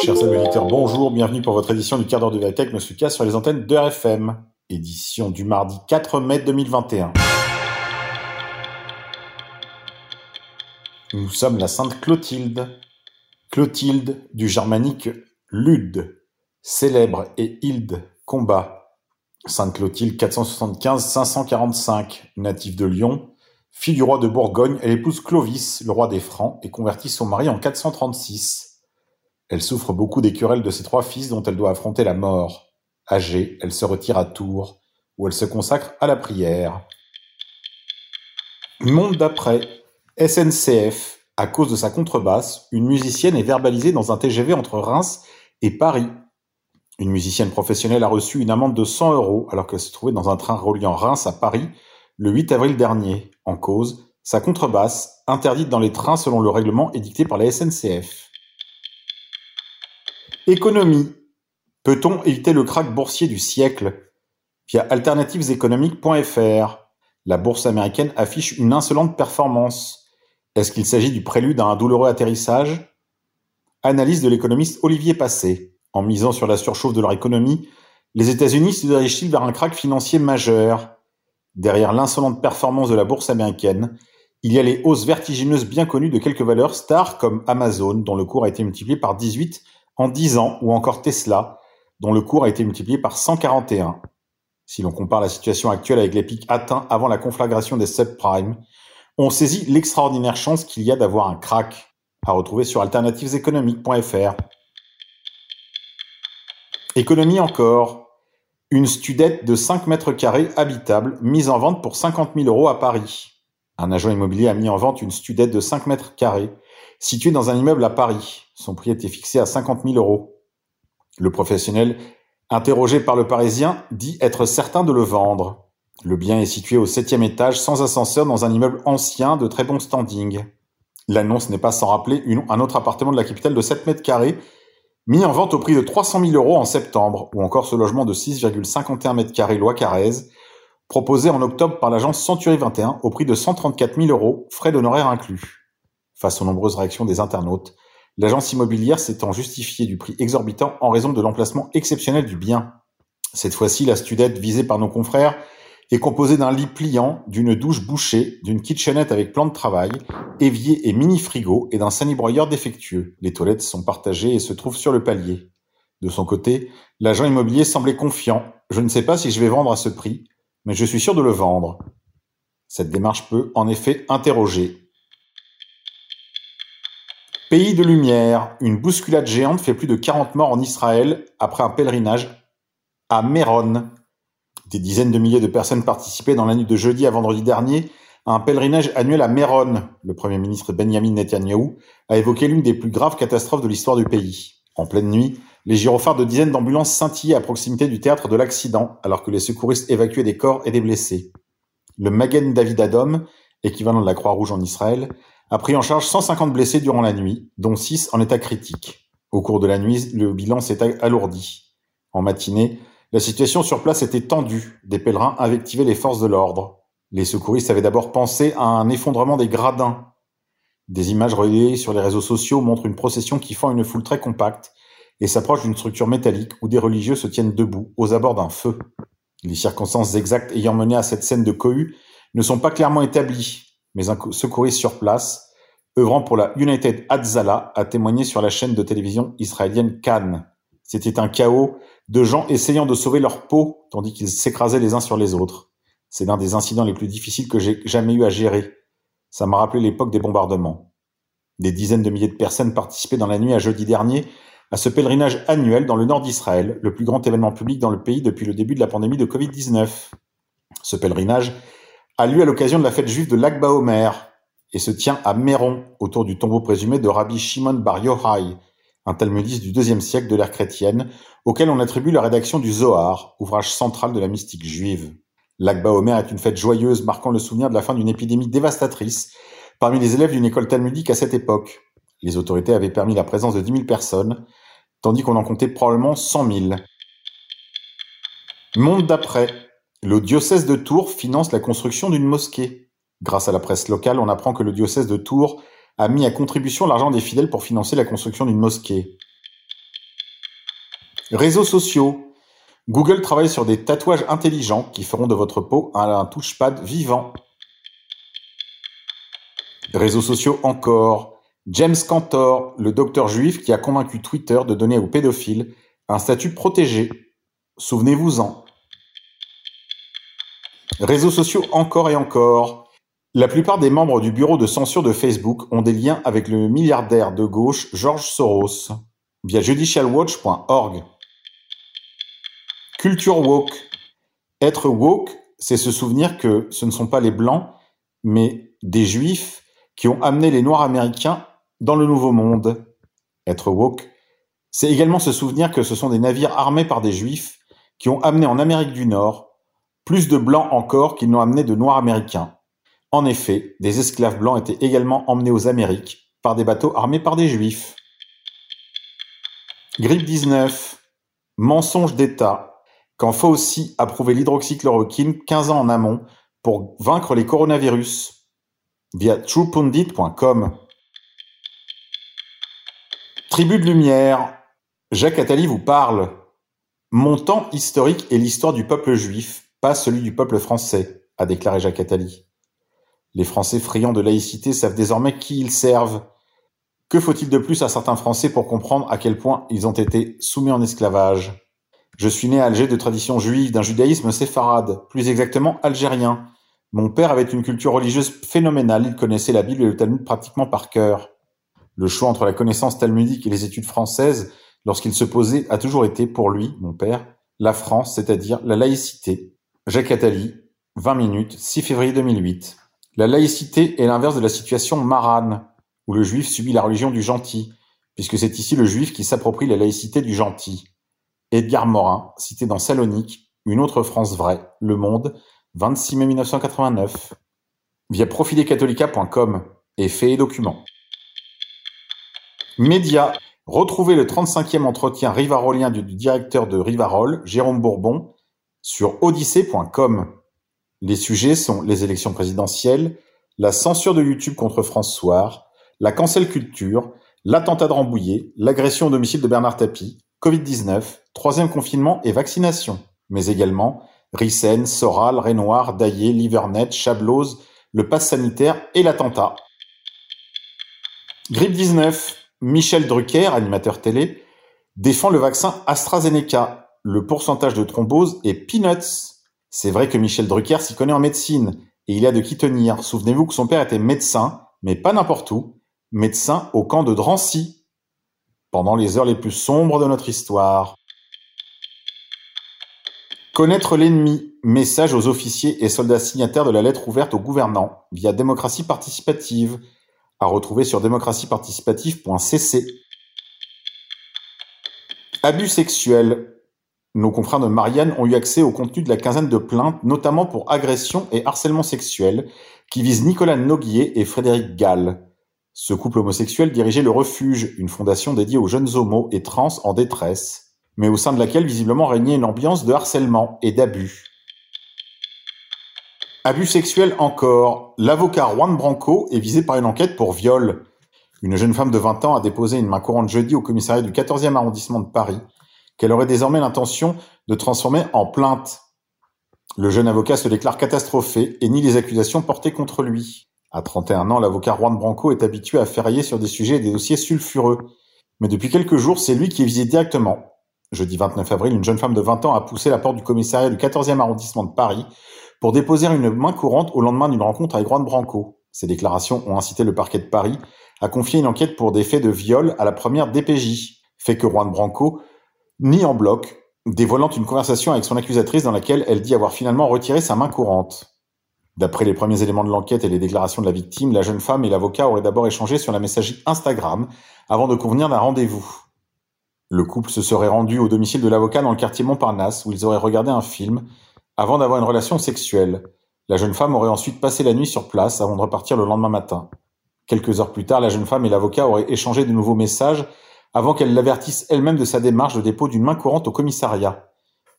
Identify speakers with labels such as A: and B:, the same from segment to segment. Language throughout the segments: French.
A: Chers amis auditeurs, bonjour, bienvenue pour votre édition du quart d'heure de vérité avec Monsieur K sur les antennes de RFM. Édition du mardi 4 mai 2021. Nous sommes la Sainte Clotilde. Clotilde du germanique Lude, célèbre et Hilde, combat. Sainte Clotilde 475-545, native de Lyon, fille du roi de Bourgogne, elle épouse Clovis, le roi des Francs, et convertit son mari en 436. Elle souffre beaucoup des querelles de ses trois fils dont elle doit affronter la mort. Âgée, elle se retire à Tours, où elle se consacre à la prière. Monde d'après. SNCF. À cause de sa contrebasse, une musicienne est verbalisée dans un TGV entre Reims et Paris. Une musicienne professionnelle a reçu une amende de 100 euros alors qu'elle se trouvait dans un train reliant Reims à Paris le 8 avril dernier. En cause, sa contrebasse, interdite dans les trains selon le règlement édicté par la SNCF. Économie. Peut-on éviter le krach boursier du siècle? Via alternativeséconomiques.fr, la bourse américaine affiche une insolente performance. Est-ce qu'il s'agit du prélude à un douloureux atterrissage? Analyse de l'économiste Olivier Passé. En misant sur la surchauffe de leur économie, les États-Unis se dirigent-ils vers un krach financier majeur? Derrière l'insolente performance de la bourse américaine, il y a les hausses vertigineuses bien connues de quelques valeurs stars comme Amazon, dont le cours a été multiplié par 18 en 10 ans, ou encore Tesla, dont le cours a été multiplié par 141. Si l'on compare la situation actuelle avec les pics atteints avant la conflagration des subprimes, on saisit l'extraordinaire chance qu'il y a d'avoir un crack, à retrouver sur alternativeséconomiques.fr. Économie encore. Une studette de 5 mètres carrés habitable mise en vente pour 50 000 euros à Paris. Un agent immobilier a mis en vente une studette de 5 mètres carrés située dans un immeuble à Paris. Son prix était fixé à 50 000 euros. Le professionnel, interrogé par le Parisien, dit être certain de le vendre. Le bien est situé au septième étage sans ascenseur dans un immeuble ancien de très bon standing. L'annonce n'est pas sans rappeler un autre appartement de la capitale de 7 mètres carrés, mis en vente au prix de 300 000 euros en septembre, ou encore ce logement de 6,51 mètres carrés loi Carrez, proposé en octobre par l'agence Century 21 au prix de 134 000 euros, frais d'honoraires inclus. Face aux nombreuses réactions des internautes, L'agence immobilière s'étant justifiée du prix exorbitant en raison de l'emplacement exceptionnel du bien. Cette fois-ci, la studette visée par nos confrères est composée d'un lit pliant, d'une douche bouchée, d'une kitchenette avec plan de travail, évier et mini-frigo et d'un sanibroyeur défectueux. Les toilettes sont partagées et se trouvent sur le palier. De son côté, l'agent immobilier semblait confiant. Je ne sais pas si je vais vendre à ce prix, mais je suis sûr de le vendre. Cette démarche peut, en effet, interroger. Pays de lumière, une bousculade géante fait plus de 40 morts en Israël après un pèlerinage à Méron. Des dizaines de milliers de personnes participaient dans la nuit de jeudi à vendredi dernier à un pèlerinage annuel à Méron. Le Premier ministre Benjamin Netanyahu a évoqué l'une des plus graves catastrophes de l'histoire du pays. En pleine nuit, les gyrophares de dizaines d'ambulances scintillaient à proximité du théâtre de l'accident alors que les secouristes évacuaient des corps et des blessés. Le Magen David Adom, équivalent de la Croix-Rouge en Israël, a pris en charge 150 blessés durant la nuit, dont 6 en état critique. Au cours de la nuit, le bilan s'est alourdi. En matinée, la situation sur place était tendue. Des pèlerins invectivaient les forces de l'ordre. Les secouristes avaient d'abord pensé à un effondrement des gradins. Des images relayées sur les réseaux sociaux montrent une procession qui fend une foule très compacte et s'approche d'une structure métallique où des religieux se tiennent debout aux abords d'un feu. Les circonstances exactes ayant mené à cette scène de cohue ne sont pas clairement établies, mais un secouriste sur place, œuvrant pour la United Hatzala, a témoigné sur la chaîne de télévision israélienne Cannes. C'était un chaos de gens essayant de sauver leur peau tandis qu'ils s'écrasaient les uns sur les autres. C'est l'un des incidents les plus difficiles que j'ai jamais eu à gérer. Ça m'a rappelé l'époque des bombardements. Des dizaines de milliers de personnes participaient dans la nuit à jeudi dernier à ce pèlerinage annuel dans le nord d'Israël, le plus grand événement public dans le pays depuis le début de la pandémie de Covid-19. Ce pèlerinage a lieu à l'occasion de la fête juive de l'Akba Omer et se tient à Méron, autour du tombeau présumé de Rabbi Shimon Bar Yochai, un talmudiste du deuxième siècle de l'ère chrétienne, auquel on attribue la rédaction du Zohar, ouvrage central de la mystique juive. L'Akba Omer est une fête joyeuse marquant le souvenir de la fin d'une épidémie dévastatrice parmi les élèves d'une école talmudique à cette époque. Les autorités avaient permis la présence de 10 000 personnes, tandis qu'on en comptait probablement 100 000. Monde d'après. Le diocèse de Tours finance la construction d'une mosquée. Grâce à la presse locale, on apprend que le diocèse de Tours a mis à contribution l'argent des fidèles pour financer la construction d'une mosquée. Réseaux sociaux. Google travaille sur des tatouages intelligents qui feront de votre peau un touchpad vivant. Réseaux sociaux encore. James Cantor, le docteur juif qui a convaincu Twitter de donner aux pédophiles un statut protégé. Souvenez-vous-en. Réseaux sociaux encore et encore. La plupart des membres du bureau de censure de Facebook ont des liens avec le milliardaire de gauche George Soros via judicialwatch.org. Culture woke. Être woke, c'est se souvenir que ce ne sont pas les blancs, mais des juifs qui ont amené les noirs américains dans le nouveau monde. Être woke, c'est également se souvenir que ce sont des navires armés par des juifs qui ont amené en Amérique du Nord plus de blancs encore qu'ils n'ont amené de noirs américains. En effet, des esclaves blancs étaient également emmenés aux Amériques par des bateaux armés par des juifs. Grippe 19. Mensonge d'État. Quand Fauci approuvait l'hydroxychloroquine 15 ans en amont pour vaincre les coronavirus. Via truepundit.com. Tribu de lumière. Jacques Attali vous parle. Mon temps historique est l'histoire du peuple juif, pas celui du peuple français, a déclaré Jacques Attali. Les Français friands de laïcité savent désormais qui ils servent. Que faut-il de plus à certains Français pour comprendre à quel point ils ont été soumis en esclavage? Je suis né à Alger de tradition juive, d'un judaïsme séfarade, plus exactement algérien. Mon père avait une culture religieuse phénoménale, il connaissait la Bible et le Talmud pratiquement par cœur. Le choix entre la connaissance talmudique et les études françaises lorsqu'il se posait a toujours été, pour lui, mon père, la France, c'est-à-dire la laïcité. Jacques Attali, 20 minutes, 6 février 2008. La laïcité est l'inverse de la situation marane, où le juif subit la religion du gentil, puisque c'est ici le juif qui s'approprie la laïcité du gentil. Edgar Morin, cité dans Salonique, Une autre France vraie, Le Monde, 26 mai 1989, via profilescatholica.com et fait et documents. Média Retrouvez le 35e entretien rivarolien du directeur de Rivarol, Jérôme Bourbon, sur odyssée.com. Les sujets sont les élections présidentielles, la censure de YouTube contre François, la cancel culture, l'attentat de Rambouillet, l'agression au domicile de Bernard Tapie, Covid-19, troisième confinement et vaccination, mais également Rissen, Soral, Renoir, Daillé, Livernet, Chablose, le pass sanitaire et l'attentat. Grippe 19, Michel Drucker, animateur télé, défend le vaccin AstraZeneca. Le pourcentage de thrombose est peanuts. C'est vrai que Michel Drucker s'y connaît en médecine et il a de qui tenir. Souvenez-vous que son père était médecin, mais pas n'importe où, médecin au camp de Drancy, pendant les heures les plus sombres de notre histoire. Connaître l'ennemi. Message aux officiers et soldats signataires de la lettre ouverte aux gouvernants via démocratie participative à retrouver sur démocratieparticipative.cc. Abus sexuels. Nos confrères de Marianne ont eu accès au contenu de la quinzaine de plaintes, notamment pour agression et harcèlement sexuel, qui visent Nicolas Noguier et Frédéric Gall. Ce couple homosexuel dirigeait le Refuge, une fondation dédiée aux jeunes homos et trans en détresse, mais au sein de laquelle visiblement régnait une ambiance de harcèlement et d'abus. Abus sexuels encore. L'avocat Juan Branco est visé par une enquête pour viol. Une jeune femme de 20 ans a déposé une main courante jeudi au commissariat du 14e arrondissement de Paris, qu'elle aurait désormais l'intention de transformer en plainte. Le jeune avocat se déclare catastrophé et nie les accusations portées contre lui. À 31 ans, l'avocat Juan Branco est habitué à ferrailler sur des sujets et des dossiers sulfureux. Mais depuis quelques jours, c'est lui qui est visé directement. Jeudi 29 avril, une jeune femme de 20 ans a poussé la porte du commissariat du 14e arrondissement de Paris pour déposer une main courante au lendemain d'une rencontre avec Juan Branco. Ces déclarations ont incité le parquet de Paris à confier une enquête pour des faits de viol à la première DPJ, fait que Juan Branco nie en bloc, dévoilant une conversation avec son accusatrice dans laquelle elle dit avoir finalement retiré sa main courante. D'après les premiers éléments de l'enquête et les déclarations de la victime, la jeune femme et l'avocat auraient d'abord échangé sur la messagerie Instagram avant de convenir d'un rendez-vous. Le couple se serait rendu au domicile de l'avocat dans le quartier Montparnasse où ils auraient regardé un film avant d'avoir une relation sexuelle. La jeune femme aurait ensuite passé la nuit sur place avant de repartir le lendemain matin. Quelques heures plus tard, la jeune femme et l'avocat auraient échangé de nouveaux messages avant qu'elle l'avertisse elle-même de sa démarche de dépôt d'une main courante au commissariat.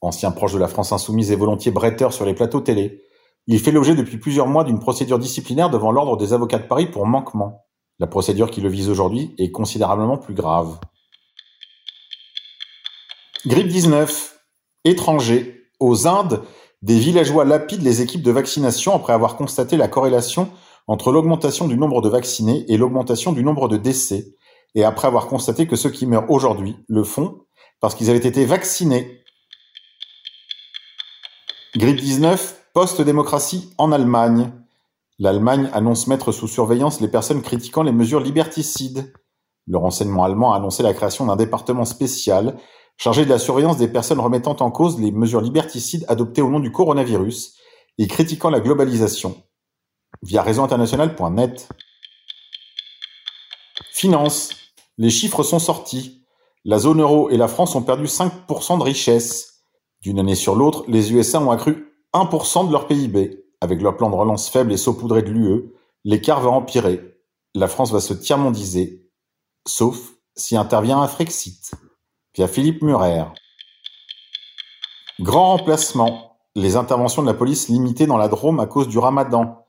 A: Ancien proche de la France insoumise et volontiers bretteur sur les plateaux télé, il fait l'objet depuis plusieurs mois d'une procédure disciplinaire devant l'Ordre des avocats de Paris pour manquement. La procédure qui le vise aujourd'hui est considérablement plus grave. Grippe 19. Étrangers. Aux Indes, des villageois lapident les équipes de vaccination après avoir constaté la corrélation entre l'augmentation du nombre de vaccinés et l'augmentation du nombre de décès, et après avoir constaté que ceux qui meurent aujourd'hui le font parce qu'ils avaient été vaccinés. Grippe 19, post-démocratie en Allemagne. L'Allemagne annonce mettre sous surveillance les personnes critiquant les mesures liberticides. Le renseignement allemand a annoncé la création d'un département spécial chargé de la surveillance des personnes remettant en cause les mesures liberticides adoptées au nom du coronavirus et critiquant la globalisation. Via réseauinternational.net. Finance. Les chiffres sont sortis. La zone euro et la France ont perdu 5% de richesse. D'une année sur l'autre, les USA ont accru 1% de leur PIB. Avec leur plan de relance faible et saupoudré de l'UE, l'écart va empirer. La France va se tiers-mondiser. Sauf si intervient un Frexit. Via Philippe Murer. Grand remplacement. Les interventions de la police limitées dans la Drôme à cause du ramadan.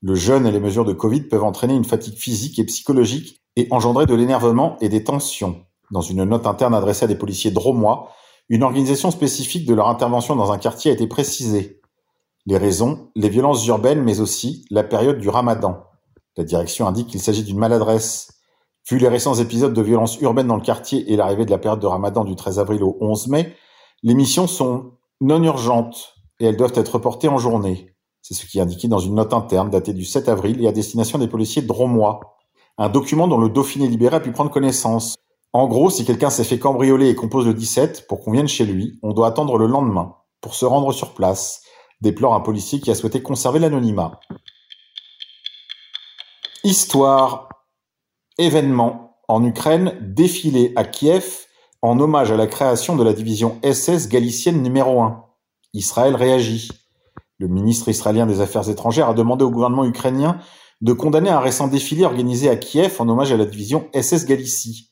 A: Le jeûne et les mesures de Covid peuvent entraîner une fatigue physique et psychologique et engendrer de l'énervement et des tensions. Dans une note interne adressée à des policiers dromois, une organisation spécifique de leur intervention dans un quartier a été précisée. Les raisons, les violences urbaines, mais aussi la période du ramadan. La direction indique qu'il s'agit d'une maladresse. Vu les récents épisodes de violences urbaines dans le quartier et l'arrivée de la période de ramadan du 13 avril au 11 mai, les missions sont non urgentes et elles doivent être reportées en journée. C'est ce qui est indiqué dans une note interne datée du 7 avril et à destination des policiers dromois un document dont le Dauphiné libéré a pu prendre connaissance. En gros, si quelqu'un s'est fait cambrioler et compose le 17 pour qu'on vienne chez lui, on doit attendre le lendemain pour se rendre sur place, déplore un policier qui a souhaité conserver l'anonymat. Histoire. Événement. En Ukraine, défilé à Kiev en hommage à la création de la division SS galicienne numéro 1. Israël réagit. Le ministre israélien des Affaires étrangères a demandé au gouvernement ukrainien de condamner un récent défilé organisé à Kiev en hommage à la division SS Galicie,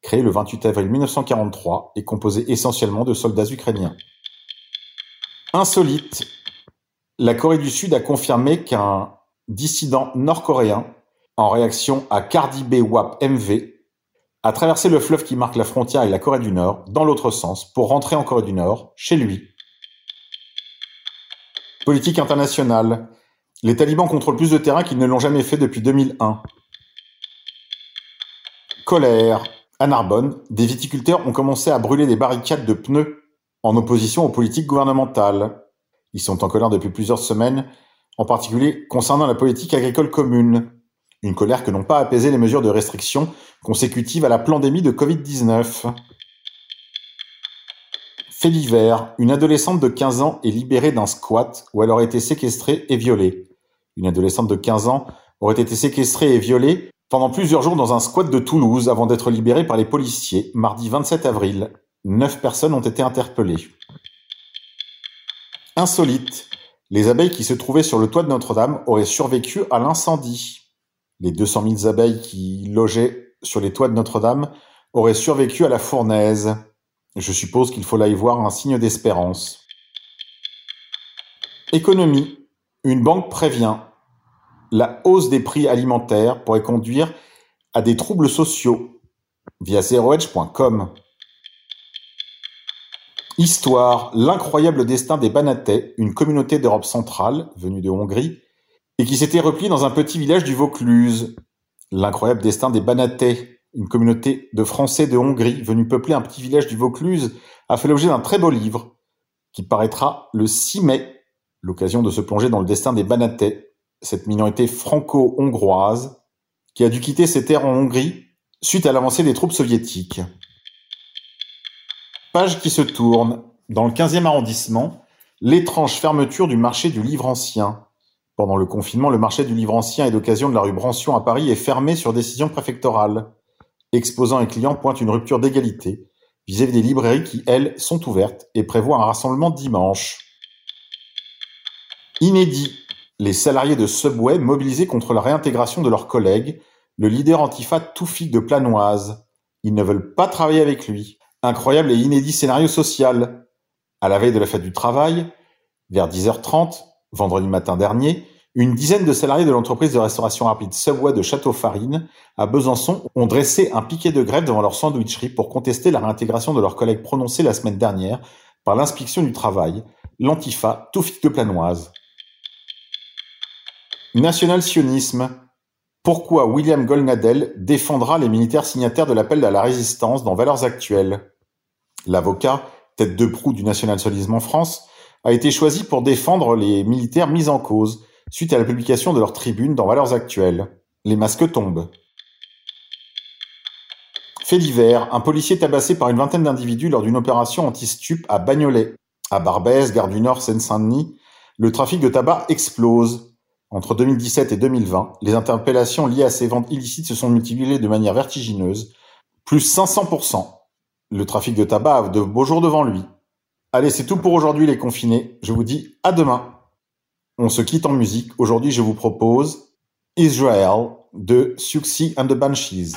A: créée le 28 avril 1943 et composée essentiellement de soldats ukrainiens. Insolite, la Corée du Sud a confirmé qu'un dissident nord-coréen, en réaction à Cardi B WAP MV, a traversé le fleuve qui marque la frontière avec la Corée du Nord dans l'autre sens pour rentrer en Corée du Nord, chez lui. Politique internationale. Les talibans contrôlent plus de terrain qu'ils ne l'ont jamais fait depuis 2001. Colère. À Narbonne, des viticulteurs ont commencé à brûler des barricades de pneus en opposition aux politiques gouvernementales. Ils sont en colère depuis plusieurs semaines, en particulier concernant la politique agricole commune. Une colère que n'ont pas apaisé les mesures de restriction consécutives à la pandémie de Covid-19. Fait divers, une adolescente de 15 ans est libérée d'un squat où elle aurait été séquestrée et violée. Une adolescente de 15 ans aurait été séquestrée et violée pendant plusieurs jours dans un squat de Toulouse avant d'être libérée par les policiers mardi 27 avril. Neuf personnes ont été interpellées. Insolite. Les abeilles qui se trouvaient sur le toit de Notre-Dame auraient survécu à l'incendie. Les 200 000 abeilles qui logeaient sur les toits de Notre-Dame auraient survécu à la fournaise. Je suppose qu'il faut là y voir un signe d'espérance. Économie. Une banque prévient la hausse des prix alimentaires pourrait conduire à des troubles sociaux via zeroedge.com. Histoire, l'incroyable destin des Banatais, une communauté d'Europe centrale venue de Hongrie et qui s'était repliée dans un petit village du Vaucluse. L'incroyable destin des Banatais, une communauté de Français de Hongrie venue peupler un petit village du Vaucluse, a fait l'objet d'un très beau livre qui paraîtra le 6 mai L'occasion de se plonger dans le destin des Banatais, cette minorité franco-hongroise qui a dû quitter ses terres en Hongrie suite à l'avancée des troupes soviétiques. Page qui se tourne. Dans le 15e arrondissement, l'étrange fermeture du marché du livre ancien. Pendant le confinement, le marché du livre ancien et d'occasion de la rue Brancion à Paris est fermé sur décision préfectorale. Exposants et clients pointent une rupture d'égalité vis-à-vis des librairies qui, elles, sont ouvertes et prévoient un rassemblement dimanche. Inédit. Les salariés de Subway mobilisés contre la réintégration de leurs collègues, le leader antifa Toufik de Planoise. Ils ne veulent pas travailler avec lui. Incroyable et inédit scénario social. À la veille de la fête du travail, vers 10h30, vendredi matin dernier, Une dizaine de salariés de l'entreprise de restauration rapide Subway de Château-Farine à Besançon ont dressé un piquet de grève devant leur sandwicherie pour contester la réintégration de leurs collègues prononcée la semaine dernière par l'inspection du travail, l'Antifa Toufik de Planoise. National-sionisme. Pourquoi William Golnadel défendra les militaires signataires de l'appel à la résistance dans Valeurs actuelles? L'avocat, tête de proue du national-sionisme en France, a été choisi pour défendre les militaires mis en cause suite à la publication de leur tribune dans Valeurs Actuelles. Les masques tombent. Fait divers, un policier tabassé par une vingtaine d'individus lors d'une opération anti-stup à Bagnolet. À Barbès, Gare du Nord, Seine-Saint-Denis, le trafic de tabac explose. Entre 2017 et 2020, les interpellations liées à ces ventes illicites se sont multipliées de manière vertigineuse, plus 500%. Le trafic de tabac a de beaux jours devant lui. Allez, c'est tout pour aujourd'hui les confinés. Je vous dis à demain. On se quitte en musique. Aujourd'hui, je vous propose Israel de Suxy and the Banshees.